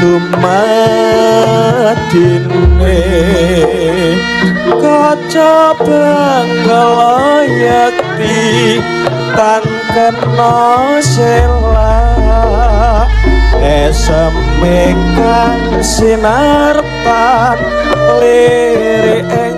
dumadine kaca banggalayati tan kena sela eseme kang sinarpan lirik ing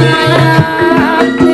Gracias.